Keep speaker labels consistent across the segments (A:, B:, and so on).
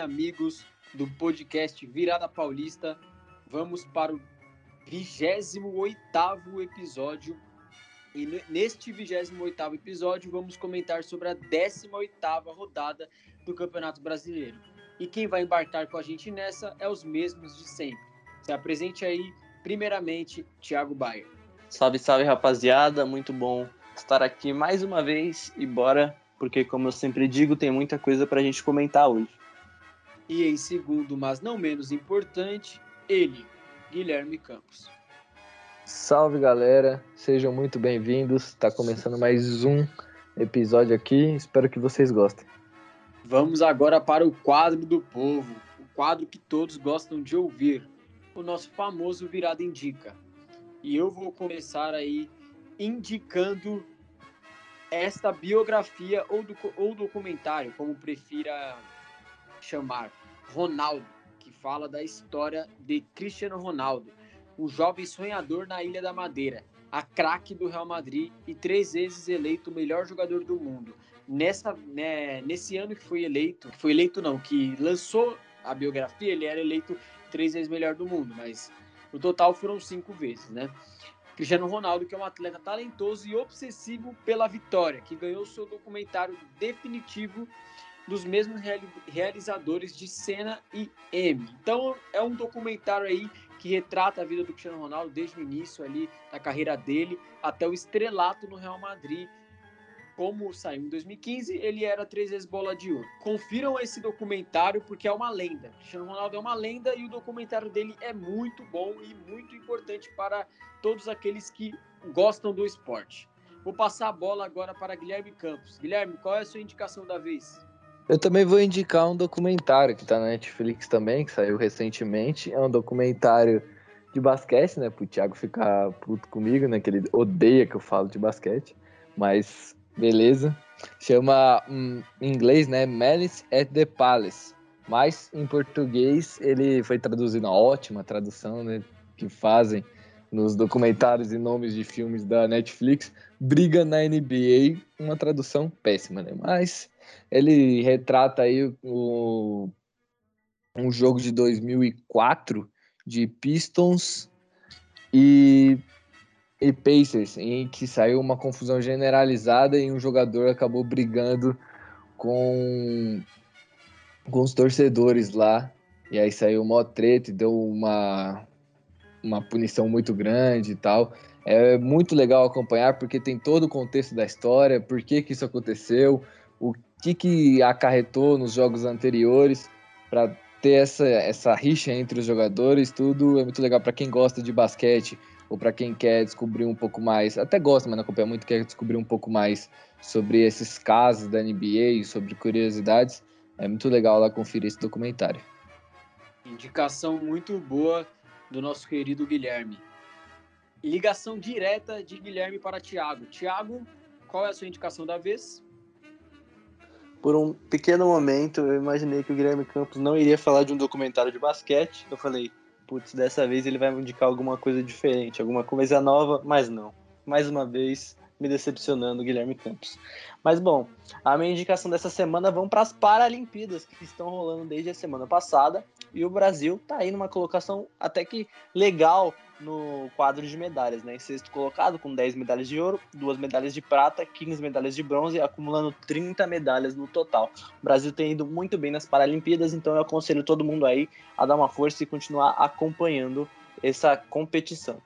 A: amigos do podcast Virada Paulista. Vamos para o 28 episódio. E neste 28 episódio vamos comentar sobre a 18 rodada do Campeonato Brasileiro. E quem vai embarcar com a gente nessa é os mesmos de sempre. Se apresente aí, primeiramente, Thiago Baia.
B: Salve, salve, rapaziada. Muito bom estar aqui mais uma vez e bora, porque como eu sempre digo, tem muita coisa para a gente comentar hoje.
A: E em segundo, mas não menos importante, ele, Guilherme Campos.
C: Salve galera, sejam muito bem-vindos. Está começando mais um episódio aqui. Espero que vocês gostem.
A: Vamos agora para o quadro do povo, o quadro que todos gostam de ouvir, o nosso famoso Virada Indica. E eu vou começar aí indicando esta biografia ou, do, ou documentário, como prefira chamar, Ronaldo, que fala da história de Cristiano Ronaldo, o jovem sonhador na Ilha da Madeira, a craque do Real Madrid e três vezes eleito o melhor jogador do mundo. Nessa, né, nesse ano que foi eleito, foi eleito não, que lançou a biografia, ele era eleito três vezes melhor do mundo, mas no total foram cinco vezes, né? Cristiano Ronaldo, que é um atleta talentoso e obsessivo pela vitória, que ganhou seu documentário definitivo dos mesmos realizadores de Senna e M. Então é um documentário aí que retrata a vida do Cristiano Ronaldo desde o início ali da carreira dele até o estrelato no Real Madrid. Como saiu em 2015, ele era três vezes bola de ouro. Confiram esse documentário porque é uma lenda. Cristiano Ronaldo é uma lenda e o documentário dele é muito bom e muito importante para todos aqueles que gostam do esporte. Vou passar a bola agora para Guilherme Campos. Guilherme, qual é a sua indicação da vez?
C: Eu também vou indicar um documentário que tá na Netflix também, que saiu recentemente. É um documentário de basquete, né? Pro Thiago ficar puto comigo, né? Que ele odeia que eu falo de basquete. Mas beleza. Chama hum, em inglês, né? Malice at the Palace. Mas em português ele foi traduzido, uma ótima tradução, né? Que fazem nos documentários e nomes de filmes da Netflix. Briga na NBA, uma tradução péssima, né? Mas ele retrata aí o, um jogo de 2004 de Pistons e, e Pacers, em que saiu uma confusão generalizada e um jogador acabou brigando com, com os torcedores lá. E aí saiu uma treta e deu uma, uma punição muito grande e tal. É muito legal acompanhar porque tem todo o contexto da história, por que, que isso aconteceu, que, que acarretou nos jogos anteriores para ter essa, essa rixa entre os jogadores, tudo é muito legal para quem gosta de basquete ou para quem quer descobrir um pouco mais, até gosta, mas não acompanha muito, quer descobrir um pouco mais sobre esses casos da NBA, sobre curiosidades, é muito legal lá conferir esse documentário.
A: Indicação muito boa do nosso querido Guilherme. Ligação direta de Guilherme para Tiago. Tiago, qual é a sua indicação da vez?
B: Por um pequeno momento, eu imaginei que o Guilherme Campos não iria falar de um documentário de basquete. Eu falei, putz, dessa vez ele vai me indicar alguma coisa diferente, alguma coisa nova, mas não. Mais uma vez, me decepcionando, Guilherme Campos. Mas bom, a minha indicação dessa semana vão para as Paralimpíadas, que estão rolando desde a semana passada. E o Brasil está aí numa colocação até que legal no quadro de medalhas, né? Em sexto colocado, com 10 medalhas de ouro, duas medalhas de prata, 15 medalhas de bronze, acumulando 30 medalhas no total. O Brasil tem ido muito bem nas Paralimpíadas, então eu aconselho todo mundo aí a dar uma força e continuar acompanhando essa competição.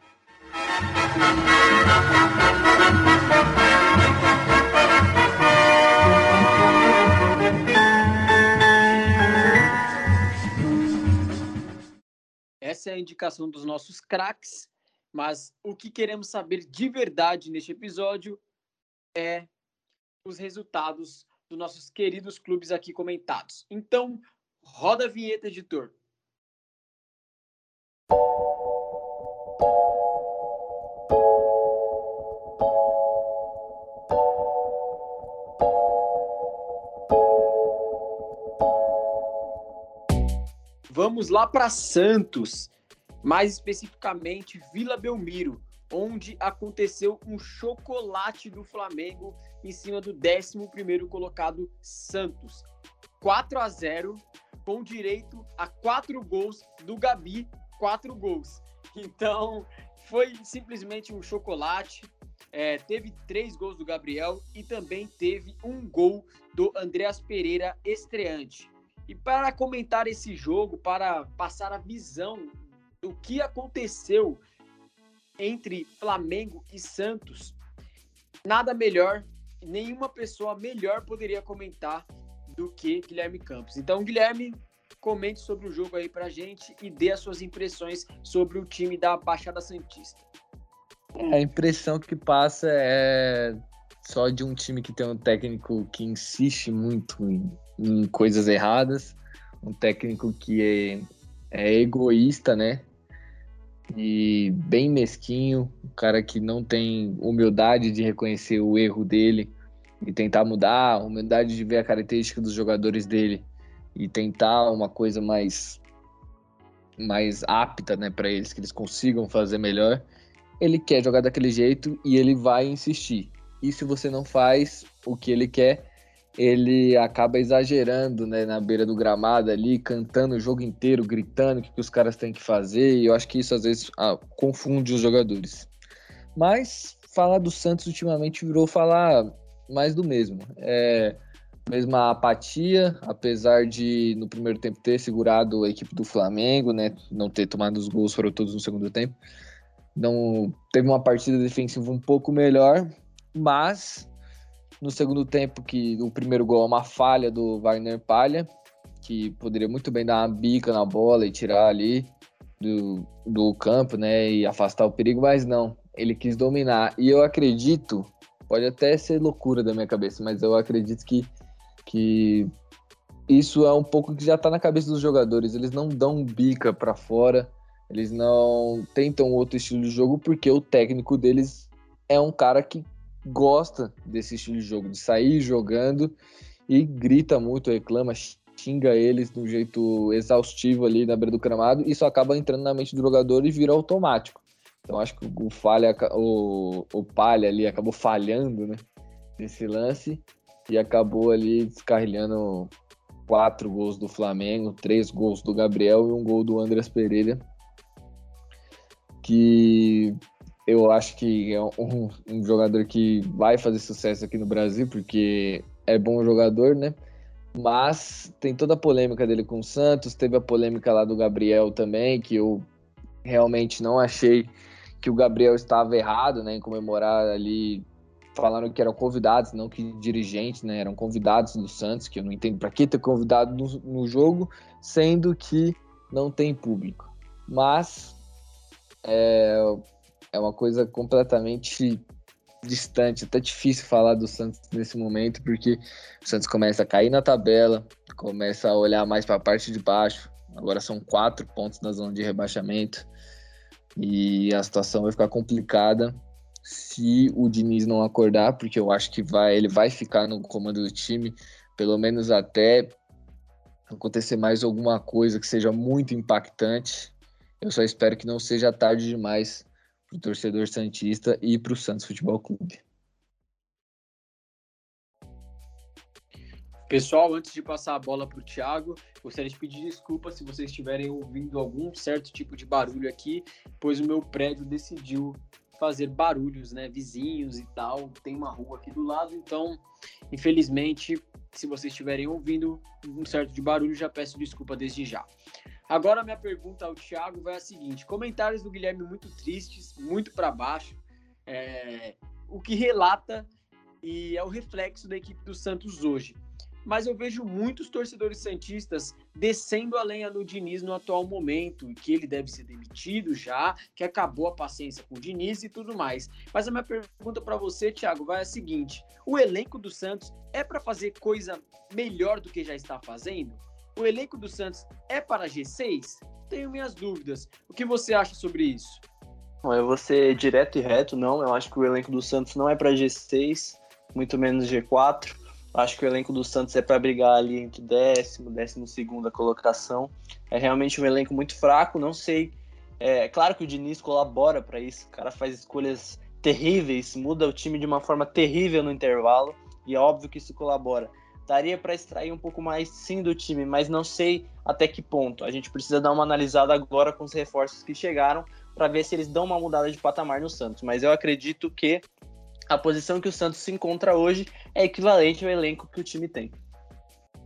A: Essa é a indicação dos nossos craques, mas o que queremos saber de verdade neste episódio é os resultados dos nossos queridos clubes aqui comentados. Então, roda a vinheta, editor. Vamos lá para Santos, mais especificamente Vila Belmiro, onde aconteceu um chocolate do Flamengo em cima do 11º colocado Santos. 4 a 0 com direito a quatro gols do Gabi, quatro gols. Então, foi simplesmente um chocolate. É, teve três gols do Gabriel e também teve um gol do Andreas Pereira estreante. E para comentar esse jogo, para passar a visão do que aconteceu entre Flamengo e Santos, nada melhor, nenhuma pessoa melhor poderia comentar do que Guilherme Campos. Então, Guilherme, comente sobre o jogo aí pra gente e dê as suas impressões sobre o time da Baixada Santista.
C: É, a impressão que passa é só de um time que tem um técnico que insiste muito em, em coisas erradas, um técnico que é, é egoísta, né? E bem mesquinho, um cara que não tem humildade de reconhecer o erro dele e tentar mudar, humildade de ver a característica dos jogadores dele e tentar uma coisa mais mais apta, né, para eles que eles consigam fazer melhor. Ele quer jogar daquele jeito e ele vai insistir. E se você não faz o que ele quer, ele acaba exagerando, né, na beira do gramado ali, cantando o jogo inteiro, gritando o que, que os caras têm que fazer. E eu acho que isso às vezes ah, confunde os jogadores. Mas falar do Santos ultimamente virou falar mais do mesmo. É, mesma apatia, apesar de no primeiro tempo ter segurado a equipe do Flamengo, né, não ter tomado os gols, foram todos no segundo tempo. Não teve uma partida defensiva um pouco melhor, mas no segundo tempo que o primeiro gol é uma falha do Wagner Palha, que poderia muito bem dar uma bica na bola e tirar ali do, do campo, né, e afastar o perigo, mas não, ele quis dominar. E eu acredito Pode até ser loucura da minha cabeça, mas eu acredito que, que isso é um pouco que já tá na cabeça dos jogadores. Eles não dão bica para fora, eles não tentam outro estilo de jogo porque o técnico deles é um cara que gosta desse estilo de jogo, de sair jogando e grita muito, reclama, xinga eles de um jeito exaustivo ali na beira do gramado. Isso acaba entrando na mente do jogador e vira automático. Então acho que o falha, o, o Palha ali acabou falhando, né? Nesse lance e acabou ali descarrilhando quatro gols do Flamengo, três gols do Gabriel e um gol do Andreas Pereira, que eu acho que é um, um, jogador que vai fazer sucesso aqui no Brasil, porque é bom jogador, né? Mas tem toda a polêmica dele com o Santos, teve a polêmica lá do Gabriel também, que eu realmente não achei que o Gabriel estava errado, né, em comemorar ali, falando que eram convidados, não que dirigentes, né, eram convidados do Santos, que eu não entendo para que ter convidado no, no, jogo, sendo que não tem público. Mas é, é uma coisa completamente distante, até difícil falar do Santos nesse momento, porque o Santos começa a cair na tabela, começa a olhar mais para a parte de baixo. Agora são quatro pontos na zona de rebaixamento. E a situação vai ficar complicada se o Diniz não acordar, porque eu acho que vai, ele vai ficar no comando do time, pelo menos até acontecer mais alguma coisa que seja muito impactante. Eu só espero que não seja tarde demais para o torcedor santista e para o Santos Futebol Clube.
A: Pessoal, antes de passar a bola para o Thiago, gostaria de pedir desculpa se vocês estiverem ouvindo algum certo tipo de barulho aqui, pois o meu prédio decidiu fazer barulhos, né? Vizinhos e tal. Tem uma rua aqui do lado, então, infelizmente, se vocês estiverem ouvindo um certo de barulho, já peço desculpa desde já. Agora, minha pergunta ao Thiago vai a seguinte: comentários do Guilherme muito tristes, muito para baixo, é, o que relata e é o reflexo da equipe do Santos hoje mas eu vejo muitos torcedores santistas descendo a lenha no Diniz no atual momento, que ele deve ser demitido já, que acabou a paciência com o Diniz e tudo mais. Mas a minha pergunta para você, Thiago, vai a seguinte: o elenco do Santos é para fazer coisa melhor do que já está fazendo? O elenco do Santos é para G6? Tenho minhas dúvidas. O que você acha sobre isso?
B: Eu vou ser direto e reto, não. Eu acho que o elenco do Santos não é para G6, muito menos G4. Acho que o elenco do Santos é para brigar ali entre décimo, décimo segunda colocação. É realmente um elenco muito fraco. Não sei. É claro que o Diniz colabora para isso. O cara faz escolhas terríveis, muda o time de uma forma terrível no intervalo. E é óbvio que isso colabora. daria para extrair um pouco mais sim do time, mas não sei até que ponto. A gente precisa dar uma analisada agora com os reforços que chegaram para ver se eles dão uma mudada de patamar no Santos. Mas eu acredito que a posição que o Santos se encontra hoje é equivalente ao elenco que o time tem.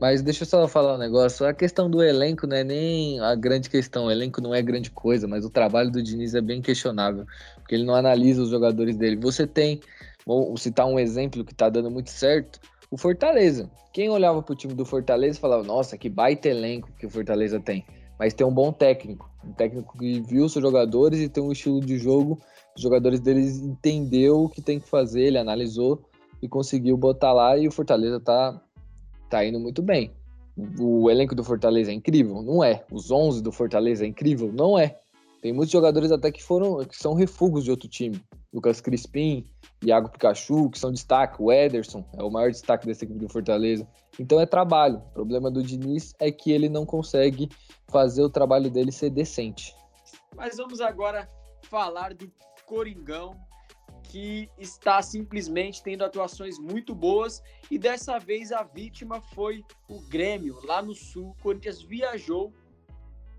C: Mas deixa eu só falar um negócio. A questão do elenco não é nem a grande questão. O elenco não é grande coisa, mas o trabalho do Diniz é bem questionável. Porque ele não analisa os jogadores dele. Você tem, vou citar um exemplo que tá dando muito certo, o Fortaleza. Quem olhava pro time do Fortaleza falava, nossa, que baita elenco que o Fortaleza tem. Mas tem um bom técnico. Um técnico que viu seus jogadores e tem um estilo de jogo. Os jogadores deles entendeu o que tem que fazer, ele analisou e conseguiu botar lá e o Fortaleza tá tá indo muito bem. O elenco do Fortaleza é incrível? Não é. Os 11 do Fortaleza é incrível? Não é. Tem muitos jogadores até que foram que são refugos de outro time. Lucas Crispim, Iago Pikachu, que são destaque. O Ederson é o maior destaque dessa equipe do Fortaleza. Então é trabalho. O problema do Diniz é que ele não consegue fazer o trabalho dele ser decente.
A: Mas vamos agora falar do Coringão, que está simplesmente tendo atuações muito boas e dessa vez a vítima foi o Grêmio, lá no Sul. O Corinthians viajou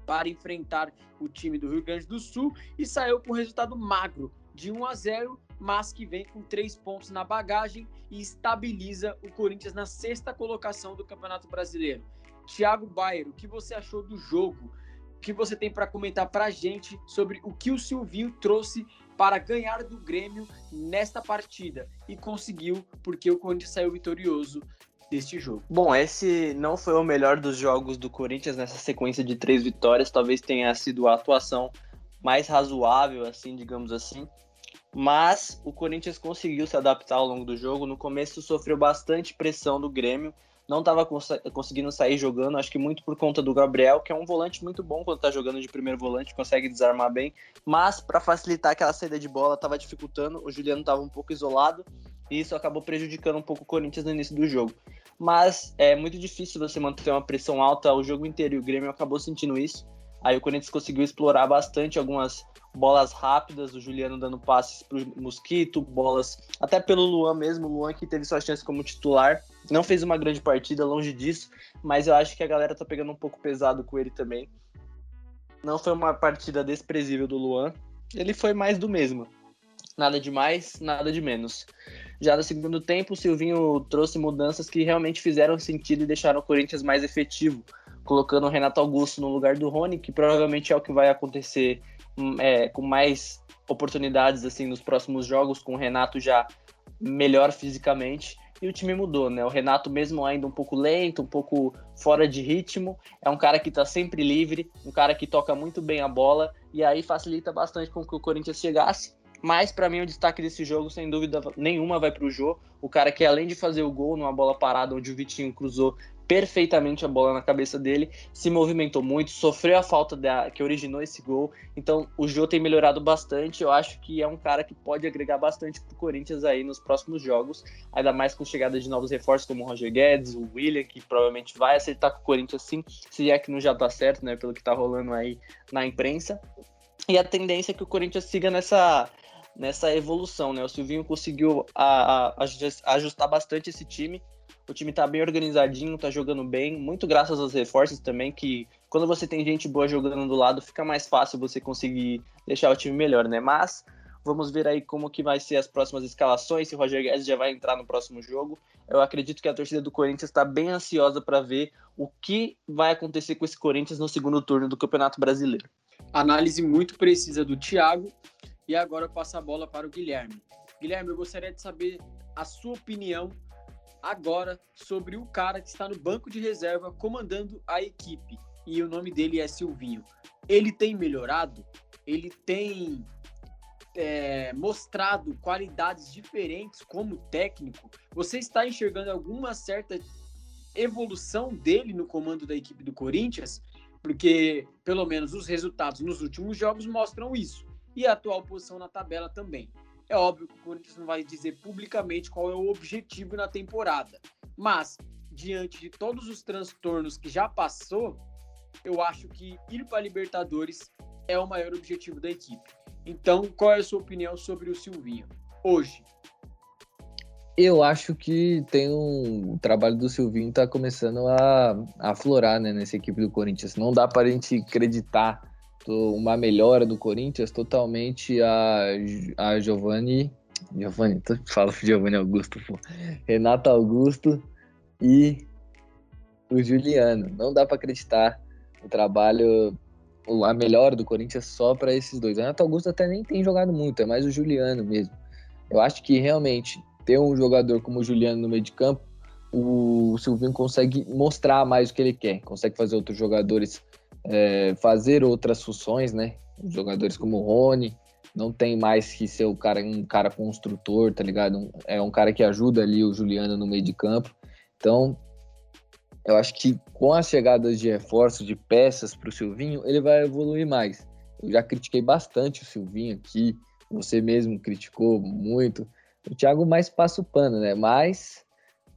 A: para enfrentar o time do Rio Grande do Sul e saiu com resultado magro de 1 a 0, mas que vem com três pontos na bagagem e estabiliza o Corinthians na sexta colocação do Campeonato Brasileiro. Thiago Bayer, o que você achou do jogo? O que você tem para comentar para a gente sobre o que o Silvinho trouxe para ganhar do Grêmio nesta partida e conseguiu porque o Corinthians saiu vitorioso deste jogo.
B: Bom, esse não foi o melhor dos jogos do Corinthians nessa sequência de três vitórias, talvez tenha sido a atuação mais razoável, assim, digamos assim. Mas o Corinthians conseguiu se adaptar ao longo do jogo. No começo sofreu bastante pressão do Grêmio, não estava cons conseguindo sair jogando, acho que muito por conta do Gabriel, que é um volante muito bom quando está jogando de primeiro volante, consegue desarmar bem, mas para facilitar aquela saída de bola estava dificultando, o Juliano estava um pouco isolado e isso acabou prejudicando um pouco o Corinthians no início do jogo. Mas é muito difícil você manter uma pressão alta o jogo inteiro e o Grêmio acabou sentindo isso. Aí o Corinthians conseguiu explorar bastante algumas bolas rápidas, o Juliano dando passes para o Mosquito, bolas até pelo Luan mesmo, o Luan que teve sua chance como titular, não fez uma grande partida, longe disso, mas eu acho que a galera tá pegando um pouco pesado com ele também. Não foi uma partida desprezível do Luan, ele foi mais do mesmo. Nada de mais, nada de menos. Já no segundo tempo, o Silvinho trouxe mudanças que realmente fizeram sentido e deixaram o Corinthians mais efetivo, colocando o Renato Augusto no lugar do Rony, que provavelmente é o que vai acontecer é, com mais oportunidades assim nos próximos jogos, com o Renato já melhor fisicamente. E o time mudou, né? O Renato, mesmo ainda um pouco lento, um pouco fora de ritmo, é um cara que tá sempre livre, um cara que toca muito bem a bola, e aí facilita bastante com que o Corinthians chegasse. Mas para mim o destaque desse jogo, sem dúvida nenhuma, vai para o Jô, o cara que além de fazer o gol numa bola parada onde o Vitinho cruzou perfeitamente a bola na cabeça dele, se movimentou muito, sofreu a falta da, que originou esse gol. Então o Jô tem melhorado bastante. Eu acho que é um cara que pode agregar bastante pro Corinthians aí nos próximos jogos, ainda mais com chegada de novos reforços como o Roger Guedes, o William, que provavelmente vai acertar com o Corinthians sim, se é que não já tá certo, né, pelo que tá rolando aí na imprensa. E a tendência é que o Corinthians siga nessa nessa evolução, né? O Silvinho conseguiu a, a, a ajustar bastante esse time o time tá bem organizadinho, tá jogando bem, muito graças aos reforços também, que quando você tem gente boa jogando do lado, fica mais fácil você conseguir deixar o time melhor, né? Mas vamos ver aí como que vai ser as próximas escalações, se o Roger Guedes já vai entrar no próximo jogo. Eu acredito que a torcida do Corinthians está bem ansiosa para ver o que vai acontecer com esse Corinthians no segundo turno do Campeonato Brasileiro.
A: Análise muito precisa do Thiago. E agora eu passo a bola para o Guilherme. Guilherme, eu gostaria de saber a sua opinião agora sobre o cara que está no banco de reserva comandando a equipe. E o nome dele é Silvinho. Ele tem melhorado? Ele tem é, mostrado qualidades diferentes como técnico? Você está enxergando alguma certa evolução dele no comando da equipe do Corinthians? Porque, pelo menos, os resultados nos últimos jogos mostram isso. E a atual posição na tabela também. É óbvio que o Corinthians não vai dizer publicamente qual é o objetivo na temporada, mas diante de todos os transtornos que já passou, eu acho que ir para a Libertadores é o maior objetivo da equipe. Então, qual é a sua opinião sobre o Silvinho hoje?
C: Eu acho que tem um. O trabalho do Silvinho tá começando a, a aflorar né, nessa equipe do Corinthians. Não dá para a gente acreditar uma melhora do Corinthians totalmente a, a Giovanni. Giovanni, fala Giovanni Augusto, pô. Renato Augusto e o Juliano. Não dá para acreditar o trabalho, a melhora do Corinthians só para esses dois. Renato Augusto até nem tem jogado muito, é mais o Juliano mesmo. Eu acho que realmente ter um jogador como o Juliano no meio de campo, o Silvinho consegue mostrar mais o que ele quer, consegue fazer outros jogadores é, fazer outras funções, né? Jogadores como o Rony, não tem mais que ser o cara, um cara construtor, tá ligado? É um cara que ajuda ali o Juliano no meio de campo. Então, eu acho que com as chegadas de reforços, de peças para o Silvinho, ele vai evoluir mais. Eu já critiquei bastante o Silvinho aqui, você mesmo criticou muito. O Thiago mais passa o pano, né? Mas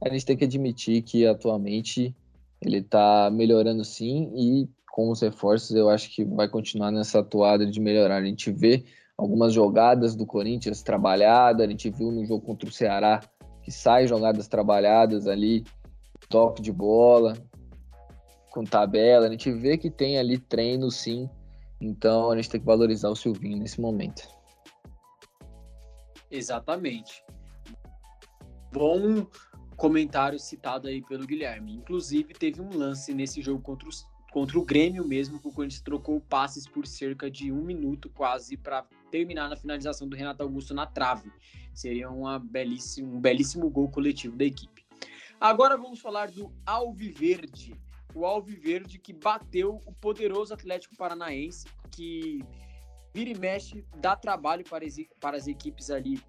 C: a gente tem que admitir que atualmente ele tá melhorando sim e com os reforços eu acho que vai continuar nessa toada de melhorar. A gente vê algumas jogadas do Corinthians trabalhadas, a gente viu no jogo contra o Ceará que sai jogadas trabalhadas ali, toque de bola, com tabela, a gente vê que tem ali treino sim, então a gente tem que valorizar o Silvinho nesse momento.
A: Exatamente. Bom comentário citado aí pelo Guilherme. Inclusive, teve um lance nesse jogo contra, os, contra o Grêmio mesmo, que o Corinthians trocou passes por cerca de um minuto quase para terminar na finalização do Renato Augusto na trave. Seria uma belíssimo, um belíssimo gol coletivo da equipe. Agora vamos falar do Alviverde. O Alviverde que bateu o poderoso Atlético Paranaense, que vira e mexe, dá trabalho para as, para as equipes ali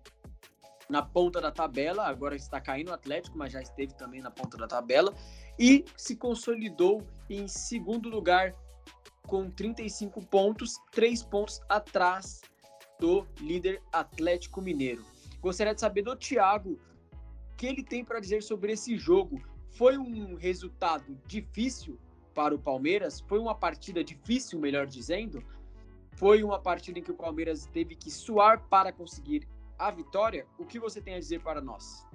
A: na ponta da tabela. Agora está caindo o Atlético, mas já esteve também na ponta da tabela. E se consolidou em segundo lugar com 35 pontos, 3 pontos atrás do líder Atlético Mineiro. Gostaria de saber do Thiago o que ele tem para dizer sobre esse jogo. Foi um resultado difícil para o Palmeiras? Foi uma partida difícil, melhor dizendo? Foi uma partida em que o Palmeiras teve que suar para conseguir a vitória. O que você tem a dizer para nós?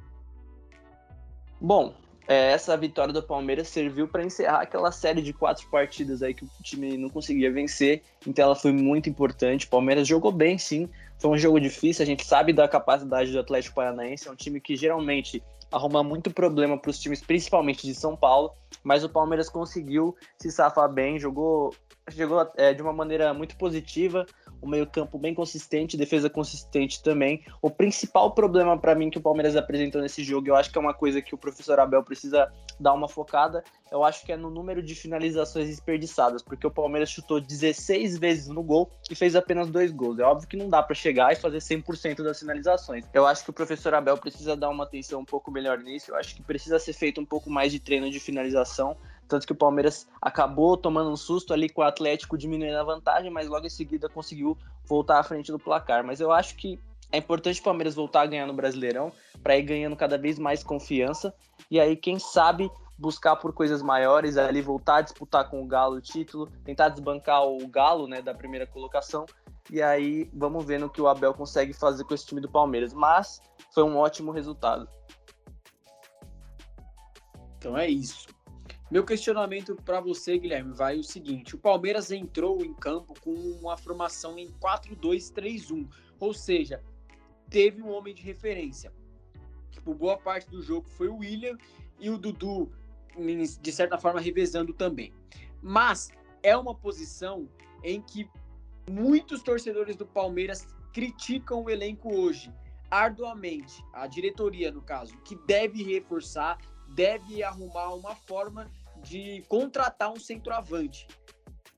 B: Bom, é, essa vitória do Palmeiras serviu para encerrar aquela série de quatro partidas aí que o time não conseguia vencer, então ela foi muito importante. O Palmeiras jogou bem, sim. Foi um jogo difícil, a gente sabe da capacidade do Atlético Paranaense, é um time que geralmente arruma muito problema para os times, principalmente de São Paulo, mas o Palmeiras conseguiu se safar bem, jogou chegou é, de uma maneira muito positiva, o meio-campo bem consistente, defesa consistente também. O principal problema para mim que o Palmeiras apresentou nesse jogo, eu acho que é uma coisa que o professor Abel precisa dar uma focada, eu acho que é no número de finalizações desperdiçadas, porque o Palmeiras chutou 16 vezes no gol e fez apenas dois gols. É óbvio que não dá para chegar e fazer 100% das finalizações. Eu acho que o professor Abel precisa dar uma atenção um pouco melhor nisso, eu acho que precisa ser feito um pouco mais de treino de finalização tanto que o Palmeiras acabou tomando um susto ali com o Atlético diminuindo a vantagem, mas logo em seguida conseguiu voltar à frente do placar. Mas eu acho que é importante o Palmeiras voltar a ganhar no Brasileirão, para ir ganhando cada vez mais confiança. E aí, quem sabe, buscar por coisas maiores, ali voltar a disputar com o Galo o título, tentar desbancar o Galo né, da primeira colocação. E aí, vamos ver no que o Abel consegue fazer com esse time do Palmeiras. Mas foi um ótimo resultado.
A: Então é isso. Meu questionamento para você, Guilherme, vai o seguinte: o Palmeiras entrou em campo com uma formação em 4-2-3-1, ou seja, teve um homem de referência. Por boa parte do jogo foi o William e o Dudu, de certa forma, revezando também. Mas é uma posição em que muitos torcedores do Palmeiras criticam o elenco hoje, arduamente, a diretoria, no caso, que deve reforçar, deve arrumar uma forma de contratar um centroavante.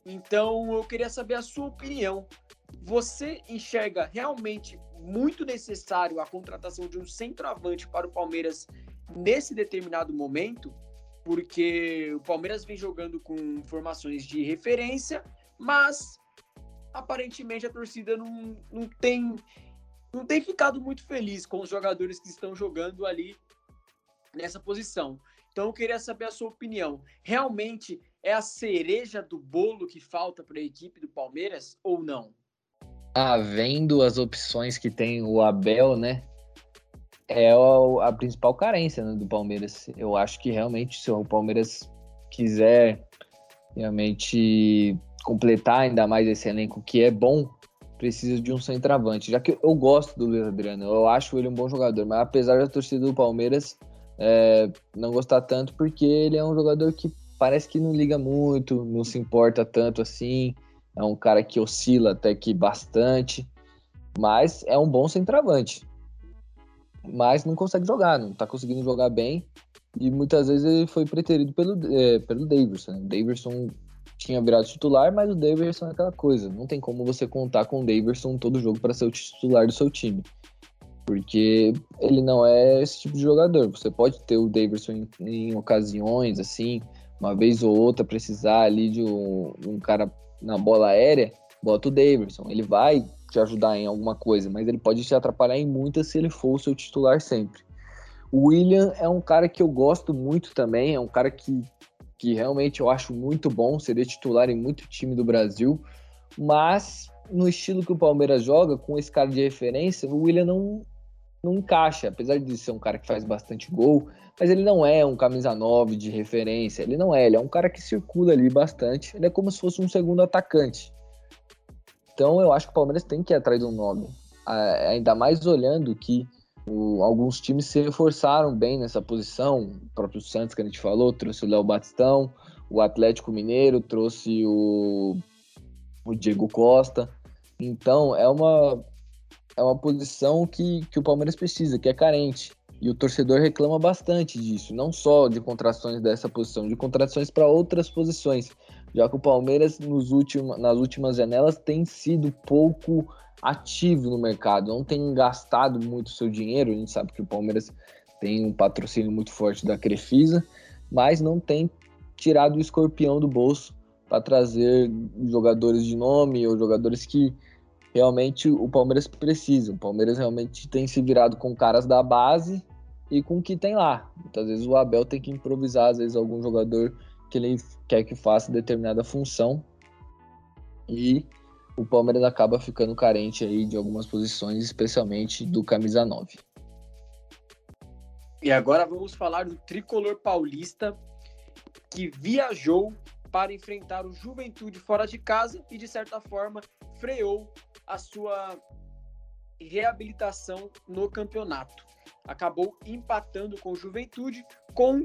A: Então, eu queria saber a sua opinião. Você enxerga realmente muito necessário a contratação de um centroavante para o Palmeiras nesse determinado momento? Porque o Palmeiras vem jogando com formações de referência, mas aparentemente a torcida não, não tem não tem ficado muito feliz com os jogadores que estão jogando ali nessa posição. Então eu queria saber a sua opinião. Realmente é a cereja do bolo que falta para a equipe do Palmeiras ou não?
C: Ah, vendo as opções que tem o Abel, né? é a, a principal carência né, do Palmeiras. Eu acho que realmente, se o Palmeiras quiser realmente completar ainda mais esse elenco que é bom, precisa de um centroavante. Já que eu gosto do Luiz Adriano, eu acho ele um bom jogador, mas apesar da torcida do Palmeiras é, não gostar tanto, porque ele é um jogador que parece que não liga muito, não se importa tanto assim. É um cara que oscila até que bastante, mas é um bom centroavante. Mas não consegue jogar, não tá conseguindo jogar bem. E muitas vezes ele foi preterido pelo, é, pelo Davidson. Né? O Davidson tinha virado titular, mas o Davidson é aquela coisa. Não tem como você contar com o Davidson todo jogo para ser o titular do seu time. Porque ele não é esse tipo de jogador. Você pode ter o Davidson em, em ocasiões, assim, uma vez ou outra, precisar ali de um, um cara na bola aérea, bota o Davidson. Ele vai te ajudar em alguma coisa, mas ele pode te atrapalhar em muitas se ele for o seu titular sempre. O William é um cara que eu gosto muito também, é um cara que, que realmente eu acho muito bom, seria titular em muito time do Brasil, mas no estilo que o Palmeiras joga, com esse cara de referência, o William não, não encaixa, apesar de ser um cara que faz bastante gol, mas ele não é um camisa 9 de referência, ele não é, ele é um cara que circula ali bastante, ele é como se fosse um segundo atacante. Então eu acho que o Palmeiras tem que ir atrás de um nome, ainda mais olhando que o, alguns times se reforçaram bem nessa posição. O próprio Santos, que a gente falou, trouxe o Léo Batistão. O Atlético Mineiro trouxe o, o Diego Costa. Então, é uma, é uma posição que, que o Palmeiras precisa, que é carente. E o torcedor reclama bastante disso, não só de contratações dessa posição, de contratações para outras posições, já que o Palmeiras nos nas últimas janelas tem sido pouco ativo no mercado, não tem gastado muito seu dinheiro. A gente sabe que o Palmeiras tem um patrocínio muito forte da Crefisa, mas não tem tirado o escorpião do bolso para trazer jogadores de nome ou jogadores que realmente o Palmeiras precisa. O Palmeiras realmente tem se virado com caras da base e com o que tem lá. Muitas vezes o Abel tem que improvisar, às vezes, algum jogador que ele quer que faça determinada função. E o Palmeiras acaba ficando carente aí de algumas posições, especialmente do camisa 9.
A: E agora vamos falar do tricolor paulista que viajou para enfrentar o Juventude fora de casa e de certa forma freou a sua reabilitação no campeonato. Acabou empatando com o Juventude, com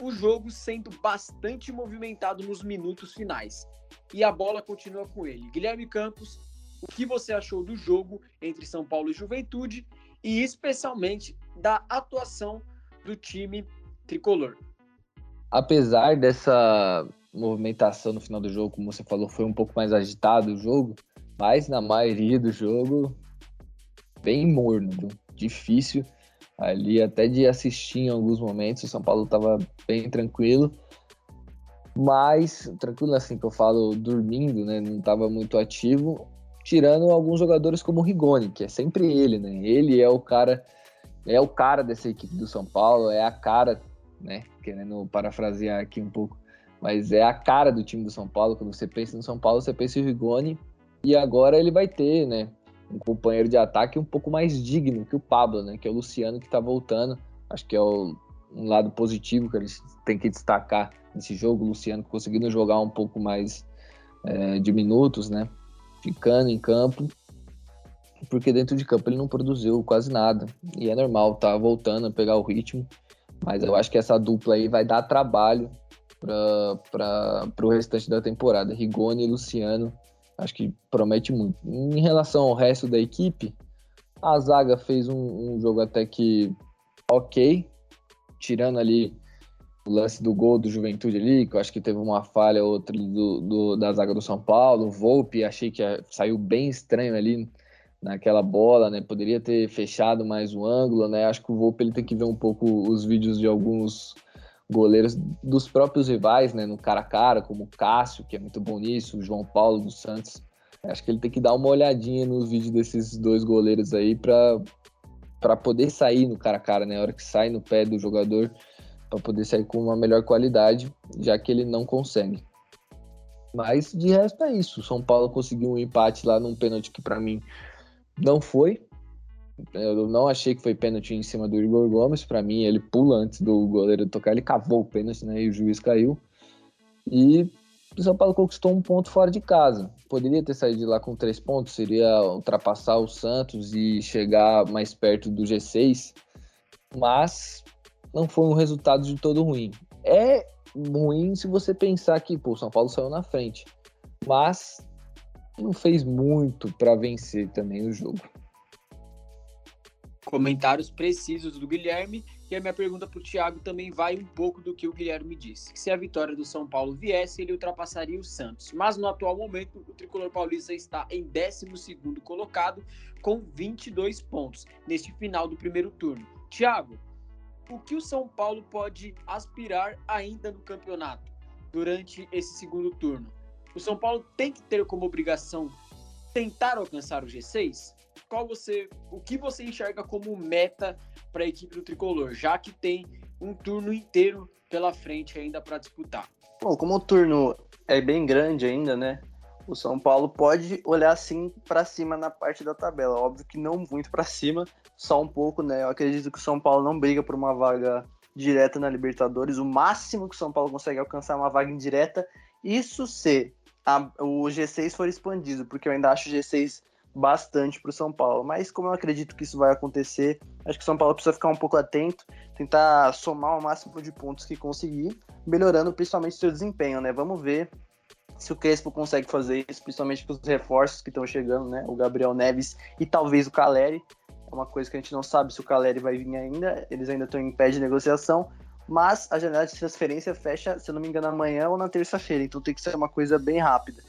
A: o jogo sendo bastante movimentado nos minutos finais e a bola continua com ele. Guilherme Campos, o que você achou do jogo entre São Paulo e Juventude e especialmente da atuação do time tricolor?
C: Apesar dessa movimentação no final do jogo, como você falou, foi um pouco mais agitado o jogo, mas na maioria do jogo bem morno, difícil ali até de assistir em alguns momentos. O São Paulo estava bem tranquilo mas tranquilo assim que eu falo dormindo, né? Não estava muito ativo, tirando alguns jogadores como o Rigoni, que é sempre ele, né? Ele é o cara, é o cara dessa equipe do São Paulo, é a cara, né? Querendo parafrasear aqui um pouco, mas é a cara do time do São Paulo. Quando você pensa no São Paulo, você pensa em Rigoni, e agora ele vai ter, né? Um companheiro de ataque um pouco mais digno que o Pablo, né? Que é o Luciano que tá voltando. Acho que é o, um lado positivo que eles têm que destacar nesse jogo. O Luciano conseguindo jogar um pouco mais é, de minutos, né? Ficando em campo, porque dentro de campo ele não produziu quase nada. E é normal, tá voltando a pegar o ritmo. Mas eu acho que essa dupla aí vai dar trabalho para o restante da temporada. Rigoni e Luciano, acho que promete muito. Em relação ao resto da equipe, a zaga fez um, um jogo até que ok, tirando ali o lance do gol do Juventude ali, que eu acho que teve uma falha outra do, do, da zaga do São Paulo, o Volpe, achei que saiu bem estranho ali naquela bola, né? Poderia ter fechado mais o ângulo, né? Acho que o Volpe ele tem que ver um pouco os vídeos de alguns goleiros dos próprios rivais, né? No cara a cara, como o Cássio, que é muito bom nisso, o João Paulo dos Santos. Acho que ele tem que dar uma olhadinha nos vídeos desses dois goleiros aí para poder sair no cara a cara, né? A hora que sai no pé do jogador, para poder sair com uma melhor qualidade, já que ele não consegue. Mas de resto é isso. São Paulo conseguiu um empate lá num pênalti que para mim não foi. Eu não achei que foi pênalti em cima do Igor Gomes. Para mim, ele pula antes do goleiro tocar, ele cavou o pênalti, né? E o juiz caiu. E o São Paulo conquistou um ponto fora de casa. Poderia ter saído de lá com três pontos, seria ultrapassar o Santos e chegar mais perto do G6, mas não foi um resultado de todo ruim. É ruim se você pensar que pô, o São Paulo saiu na frente, mas não fez muito para vencer também o jogo.
A: Comentários precisos do Guilherme e a minha pergunta para o Thiago também vai um pouco do que o Guilherme disse. se a vitória do São Paulo viesse, ele ultrapassaria o Santos. Mas no atual momento, o tricolor paulista está em 12 colocado, com 22 pontos, neste final do primeiro turno. Thiago, o que o São Paulo pode aspirar ainda no campeonato durante esse segundo turno? O São Paulo tem que ter como obrigação tentar alcançar o G6? Qual você, o que você enxerga como meta para a equipe do tricolor, já que tem um turno inteiro pela frente ainda para disputar.
B: Bom, como o turno é bem grande ainda, né? O São Paulo pode olhar assim para cima na parte da tabela. Óbvio que não muito para cima, só um pouco, né? Eu acredito que o São Paulo não briga por uma vaga direta na Libertadores. O máximo que o São Paulo consegue alcançar é uma vaga indireta. Isso se a, o G6 for expandido, porque eu ainda acho o G6 bastante para o São Paulo. Mas como eu acredito que isso vai acontecer, acho que o São Paulo precisa ficar um pouco atento, tentar somar o máximo de pontos que conseguir, melhorando principalmente seu desempenho, né? Vamos ver se o Crespo consegue fazer isso, principalmente com os reforços que estão chegando, né? O Gabriel Neves e talvez o Caleri. É uma coisa que a gente não sabe se o Caleri vai vir ainda, eles ainda estão em pé de negociação, mas a janela de transferência fecha, se eu não me engano, amanhã ou na terça-feira, então tem que ser uma coisa bem rápida.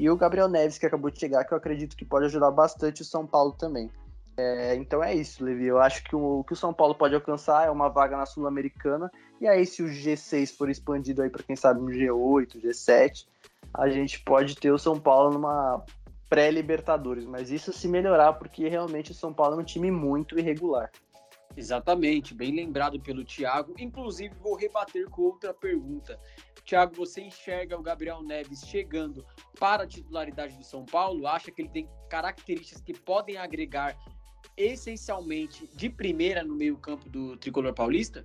B: E o Gabriel Neves, que acabou de chegar, que eu acredito que pode ajudar bastante o São Paulo também. É, então é isso, Levi. Eu acho que o, que o São Paulo pode alcançar é uma vaga na Sul-Americana. E aí, se o G6 for expandido aí para quem sabe um G8, G7, a gente pode ter o São Paulo numa pré-Libertadores. Mas isso se melhorar, porque realmente o São Paulo é um time muito irregular.
A: Exatamente, bem lembrado pelo Thiago. Inclusive, vou rebater com outra pergunta. Thiago, você enxerga o Gabriel Neves chegando para a titularidade do São Paulo? Acha que ele tem características que podem agregar essencialmente de primeira no meio-campo do tricolor paulista?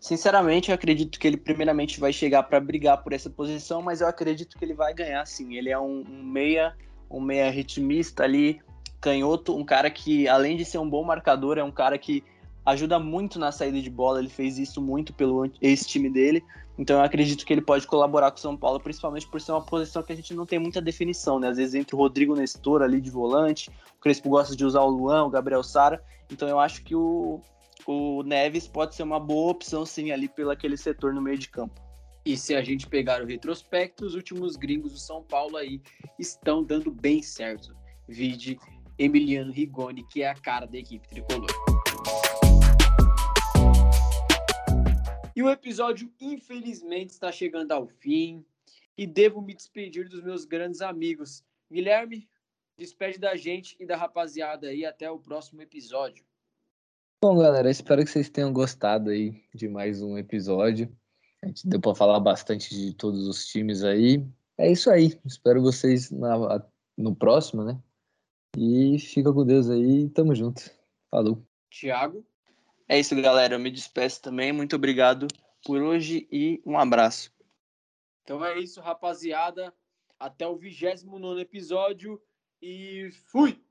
B: Sinceramente, eu acredito que ele primeiramente vai chegar para brigar por essa posição, mas eu acredito que ele vai ganhar sim. Ele é um, um meia, um meia ritmista ali, canhoto, um cara que além de ser um bom marcador, é um cara que ajuda muito na saída de bola, ele fez isso muito pelo ex-time dele. Então eu acredito que ele pode colaborar com o São Paulo, principalmente por ser uma posição que a gente não tem muita definição, né? Às vezes entre o Rodrigo Nestor ali de volante, o Crespo gosta de usar o Luan, o Gabriel Sara. Então eu acho que o, o Neves pode ser uma boa opção sim ali pelo aquele setor no meio de campo.
A: E se a gente pegar o retrospecto, os últimos gringos do São Paulo aí estão dando bem certo. Vide Emiliano Rigoni, que é a cara da equipe tricolor. E o episódio, infelizmente, está chegando ao fim e devo me despedir dos meus grandes amigos. Guilherme, despede da gente e da rapaziada aí até o próximo episódio.
C: Bom, galera, espero que vocês tenham gostado aí de mais um episódio. A gente deu para falar bastante de todos os times aí. É isso aí. Espero vocês na, no próximo, né? E fica com Deus aí. Tamo junto. Falou.
A: Tiago.
B: É isso, galera. Eu me despeço também. Muito obrigado por hoje e um abraço.
A: Então é isso, rapaziada. Até o 29 episódio e fui!